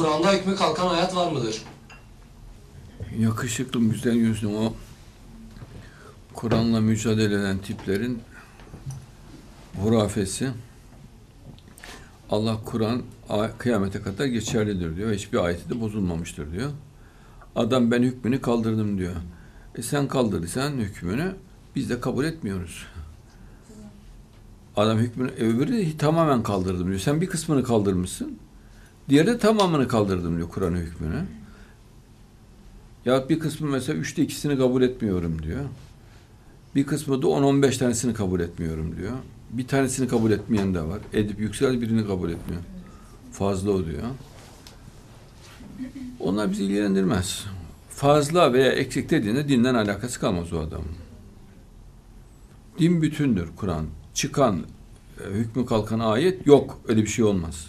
Kur'an'da hükmü kalkan ayet var mıdır? Yakışıklı, güzel yüzlü o Kur'an'la mücadele eden tiplerin hurafesi Allah Kur'an kıyamete kadar geçerlidir diyor. Hiçbir ayeti de bozulmamıştır diyor. Adam ben hükmünü kaldırdım diyor. E sen kaldırırsan hükmünü biz de kabul etmiyoruz. Adam hükmünü e, öbürü de tamamen kaldırdım diyor. Sen bir kısmını kaldırmışsın. Diğeri tamamını kaldırdım diyor Kur'an hükmünü. Ya bir kısmı mesela üçte ikisini kabul etmiyorum diyor. Bir kısmı da 10-15 tanesini kabul etmiyorum diyor. Bir tanesini kabul etmeyen de var. Edip yüksel birini kabul etmiyor. Fazla o diyor. Onlar bizi ilgilendirmez. Fazla veya eksik dediğinde dinden alakası kalmaz o adamın. Din bütündür Kur'an. Çıkan, e, hükmü kalkan ayet yok. Öyle bir şey olmaz.